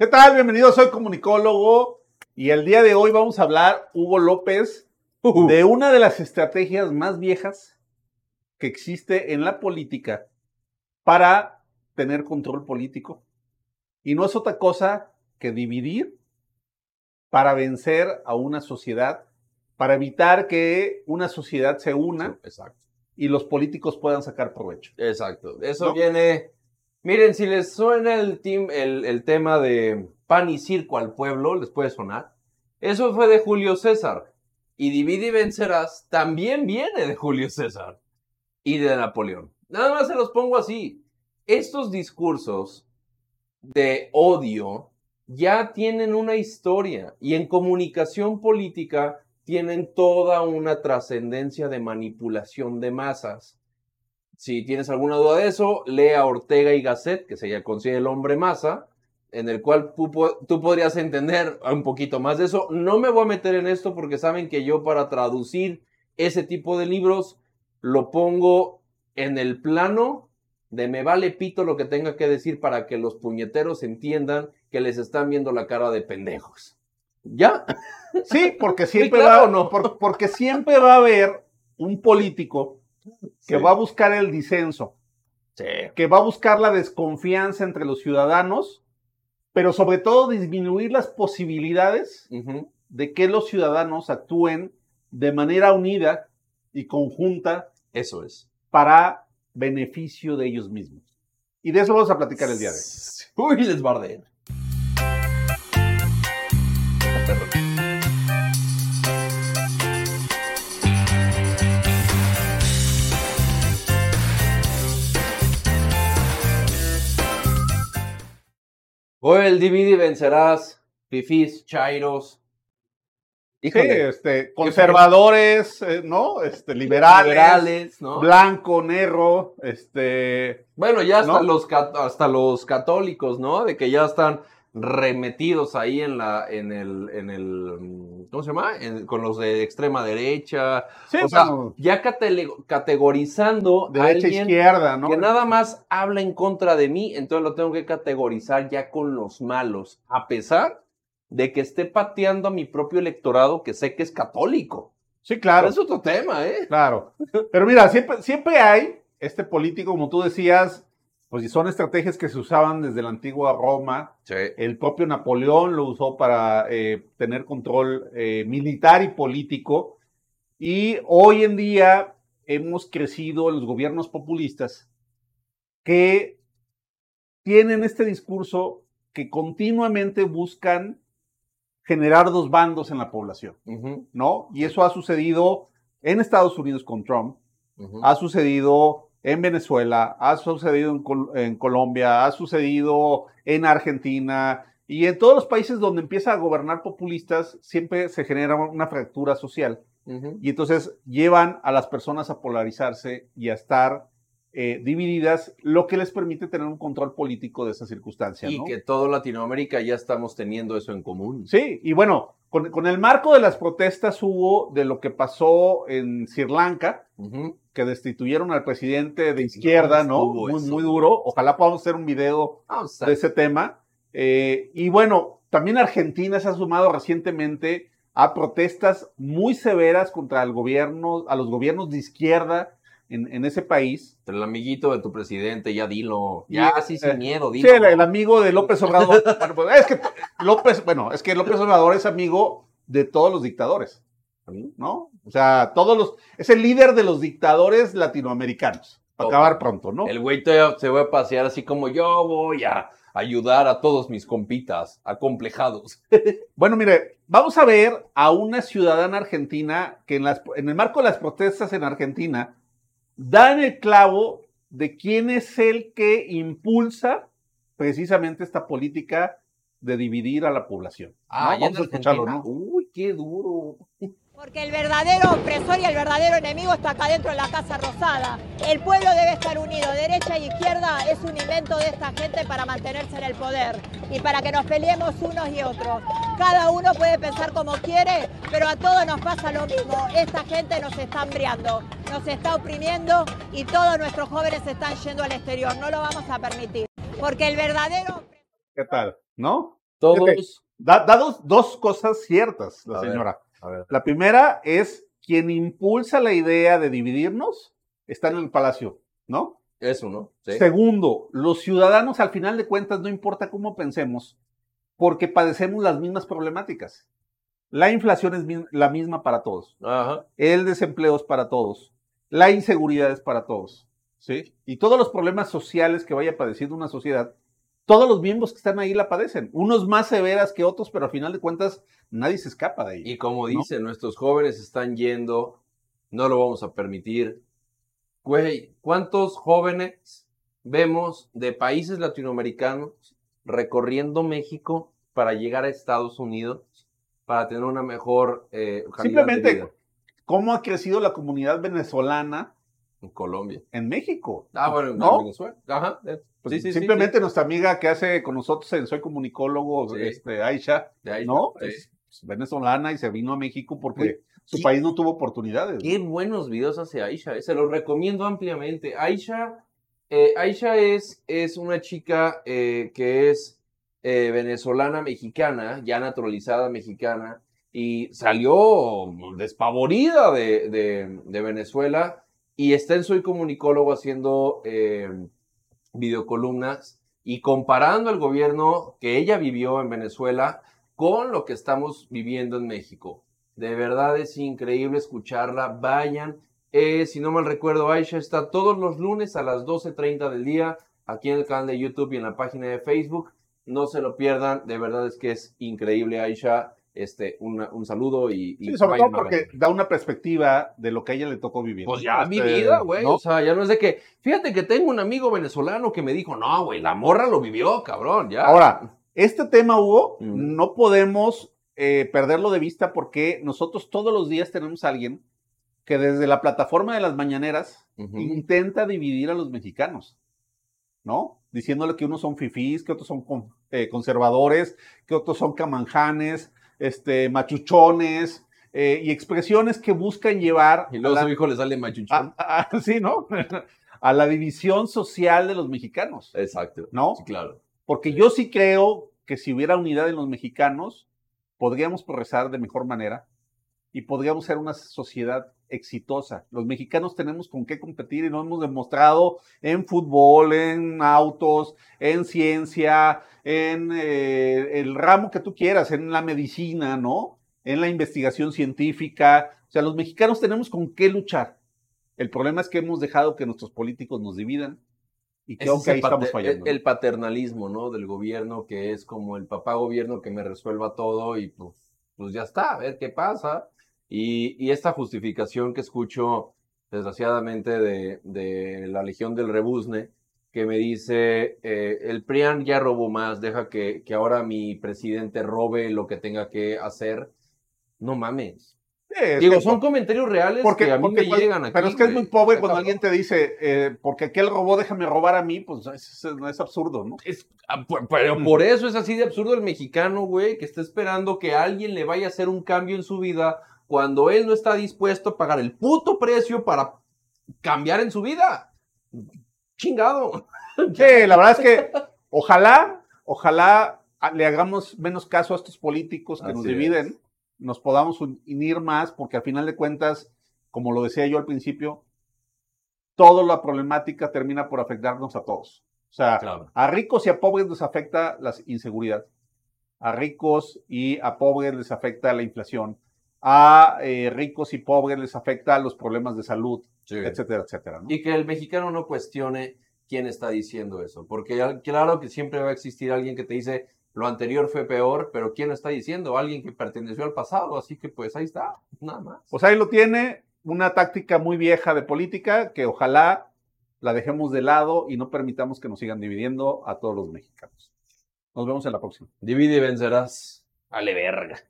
¿Qué tal? Bienvenido, soy comunicólogo y el día de hoy vamos a hablar, Hugo López, de una de las estrategias más viejas que existe en la política para tener control político. Y no es otra cosa que dividir para vencer a una sociedad, para evitar que una sociedad se una Exacto. y los políticos puedan sacar provecho. Exacto. Eso ¿No? viene. Miren, si les suena el, el tema de pan y circo al pueblo, les puede sonar. Eso fue de Julio César. Y divide y vencerás también viene de Julio César y de Napoleón. Nada más se los pongo así. Estos discursos de odio ya tienen una historia y en comunicación política tienen toda una trascendencia de manipulación de masas. Si tienes alguna duda de eso, lea Ortega y Gasset, que se consigue el hombre masa, en el cual tú, po- tú podrías entender un poquito más de eso. No me voy a meter en esto porque saben que yo para traducir ese tipo de libros lo pongo en el plano de me vale pito lo que tenga que decir para que los puñeteros entiendan que les están viendo la cara de pendejos. ¿Ya? Sí, porque siempre, claro va, o no? por- porque siempre va a haber un político que Sí. va a buscar el disenso, Sí. que va a buscar la desconfianza entre los ciudadanos, pero sobre todo disminuir las posibilidades de que los ciudadanos actúen de manera unida y conjunta Eso es. para beneficio de ellos mismos. Y de eso vamos a platicar el día de hoy. Uy, les bardeen. Hoy el divide y vencerás, fifís, chairos. Sí, Híjole, este, conservadores, eh, ¿no? Este, liberales, liberales, ¿no? blanco, negro, este, Bueno, ya hasta, ¿No? los, hasta los católicos, ¿no? De que ya están remetidos ahí en la, en el, en el, mm, ¿cómo se llama? En- con los de extrema derecha. sí, o sea, bueno, ya categorizando a derecha, alguien izquierda, ¿no? que nada más habla en contra de mí, entonces lo tengo que categorizar ya con los malos, a pesar de que esté pateando a mi propio electorado que sé que es católico. Sí, claro, Es otro tema, ¿eh? claro. Pero mira, siempre, siempre hay este político, como tú decías, pues son estrategias que se usaban desde la antigua Roma. Sí. El propio Napoleón lo usó para eh, tener control eh, militar y político. Y hoy en día hemos crecido los gobiernos populistas que tienen este discurso que continuamente buscan generar dos bandos en la población, ¿no? Y eso ha sucedido en Estados Unidos con Trump, ha sucedido en Venezuela, ha sucedido en, Col- en Colombia, ha sucedido en Argentina y en todos los países donde empieza a gobernar populistas, siempre se genera una fractura social. Y entonces llevan a las personas a polarizarse y a estar eh, divididas, lo que les permite tener un control político de esa circunstancia. Y ¿no? que todo Latinoamérica ya estamos teniendo eso en común. Sí, y bueno, con, con el marco de las protestas hubo de lo que pasó en Sri Lanka, que destituyeron al presidente de izquierda, ¿no? Muy, duro. Ojalá podamos hacer un video Ah, o sea, de ese tema. Eh, y bueno, también Argentina se ha sumado recientemente a protestas muy severas contra el gobierno, a los gobiernos de izquierda en, en ese país. el amiguito de tu presidente, ya dilo. Ya, así sin eh, miedo, Sí, dilo. el, el amigo de López Obrador. bueno, pues, es que López, bueno, es que López Obrador es amigo de todos los dictadores, ¿no? O sea, todos los, es el líder de los dictadores latinoamericanos. Para acabar pronto, ¿no? El güey se va a pasear así como yo voy a ayudar a todos mis compitas acomplejados. Bueno, mire, vamos a ver a una ciudadana argentina que en, las- en el marco de las protestas en Argentina da en el clavo de quién es el que impulsa precisamente esta política de dividir a la población. Ah, vamos a escucharlo. ¿no? Uy, qué duro. Porque el verdadero opresor y el verdadero enemigo está acá dentro de la Casa Rosada. El pueblo debe estar unido. Derecha e izquierda es un invento de esta gente para mantenerse en el poder y para que nos peleemos unos y otros. Cada uno puede pensar como quiere, pero a todos nos pasa lo mismo. Esta gente nos está hambriando, nos está oprimiendo y todos nuestros jóvenes están yendo al exterior. No lo vamos a permitir. Porque el verdadero... ¿Qué tal? ¿No? Todos. Da, da dos, dos cosas ciertas, la A ver. señora. A ver. La primera es quien impulsa la idea de dividirnos está en el palacio, ¿no? Eso, ¿no? Sí. Segundo, los ciudadanos al final de cuentas, no importa cómo pensemos, porque padecemos las mismas problemáticas. La inflación es la misma para todos. Ajá. El desempleo es para todos. La inseguridad es para todos. ¿Sí? Y todos los problemas sociales que vaya padeciendo una sociedad, todos los miembros que están ahí la padecen. Unos más severas que otros, pero al final de cuentas nadie se escapa de ahí. Y como ¿no? dice, nuestros jóvenes están yendo, no lo vamos a permitir. Güey, ¿cuántos jóvenes vemos de países latinoamericanos recorriendo México para llegar a Estados Unidos para tener una mejor eh, Simplemente- de vida? ¿Cómo ha crecido la comunidad venezolana En Colombia. en México? Ah, bueno, en ¿No? Venezuela. Ajá. Pues sí, sí, sí, simplemente nuestra amiga que hace con nosotros en Soy Comunicólogo, Sí. este, Aisha, sí. De ahí ¿no? sí. Es pues, venezolana y se vino a México porque su ¿qué- país no tuvo oportunidades. Qué buenos videos hace Aisha, eh, se los recomiendo ampliamente. Aisha, eh, Aisha es, es una chica eh, que es eh, venezolana mexicana, ya naturalizada mexicana, y salió despavorida de, de- Venezuela y está en Soy Comunicólogo haciendo videocolumnas y comparando el gobierno que ella vivió en Venezuela con lo que estamos viviendo en México. De verdad es increíble escucharla. Vayan. Eh, si no mal recuerdo, Aisha está todos los lunes a las 12.30 del día aquí en el canal de YouTube y en la página de Facebook. No se lo pierdan. De verdad es que es increíble, Aisha. Este, una- un saludo y, y Sí, sobre todo porque da una perspectiva de lo que a ella le tocó vivir. Pues ya Este, mi vida, güey. ¿no? O sea, ya no es de que. Fíjate que tengo un amigo venezolano que me dijo, no, güey, la morra lo vivió, cabrón, ya. Ahora, este tema, Hugo, Mm. no podemos eh, perderlo de vista porque nosotros todos los días tenemos a alguien que desde la plataforma de las mañaneras intenta dividir a los mexicanos, ¿no? Diciéndole que unos son fifís, que otros son con- eh, conservadores, que otros son camanjanes, este, machuchones, eh, y expresiones que buscan llevar Y luego a la- su hijo le sale machuchón. a- a- sí, ¿no? a la división social de los mexicanos, Exacto. ¿no? Sí, claro. Porque yo sí creo que si hubiera unidad en los mexicanos, podríamos progresar de mejor manera y podríamos ser una sociedad exitosa. Los mexicanos tenemos con qué competir y lo hemos demostrado en fútbol, en autos, en ciencia, en eh, el ramo que tú quieras, en la medicina, ¿no? En la investigación científica. O sea, los mexicanos tenemos con qué luchar. El problema es que hemos dejado que nuestros políticos nos dividan y creo es que ahí estamos fallando. el- el paternalismo, ¿no? Del gobierno, que es como el papá gobierno que me resuelva todo y pues, pues ya está, a ver qué pasa. Y, y esta justificación que escucho, desgraciadamente, de, de la Legión del Rebuzne, que me dice, eh, el PRIAN ya robó más, deja que, que ahora mi presidente robe lo que tenga que hacer. No mames. Es Digo, son comentarios reales porque, que a mí porque me llegan aquí. Pero es que es muy pobre cuando alguien te dice, eh, porque aquel robó, déjame robar a mí, pues es, es- es absurdo, ¿no? Es- ah, pero Mm. por eso es así de absurdo el mexicano, güey, que está esperando que alguien le vaya a hacer un cambio en su vida cuando él no está dispuesto a pagar el puto precio para cambiar en su vida. Chingado. Sí, la verdad es que ojalá, ojalá le hagamos menos caso a estos políticos que nos dividen, es. nos podamos un- unir más, porque al final de cuentas, como lo decía yo al principio, toda la problemática termina por afectarnos a todos. O sea, Claro. A ricos y a pobres les afecta la inseguridad. A ricos y a pobres les afecta la inflación. A eh, ricos y pobres les afecta los problemas de salud, etcétera, etcétera. ¿no? Y que el mexicano no cuestione quién está diciendo eso, porque claro que siempre va a existir alguien que te dice lo anterior fue peor, pero ¿quién lo está diciendo? Alguien que perteneció al pasado, así que pues ahí está, nada más. Pues ahí lo tiene, una táctica muy vieja de política que ojalá la dejemos de lado y no permitamos que nos sigan dividiendo a todos los mexicanos. Nos vemos en la próxima. Divide y vencerás. Ale verga.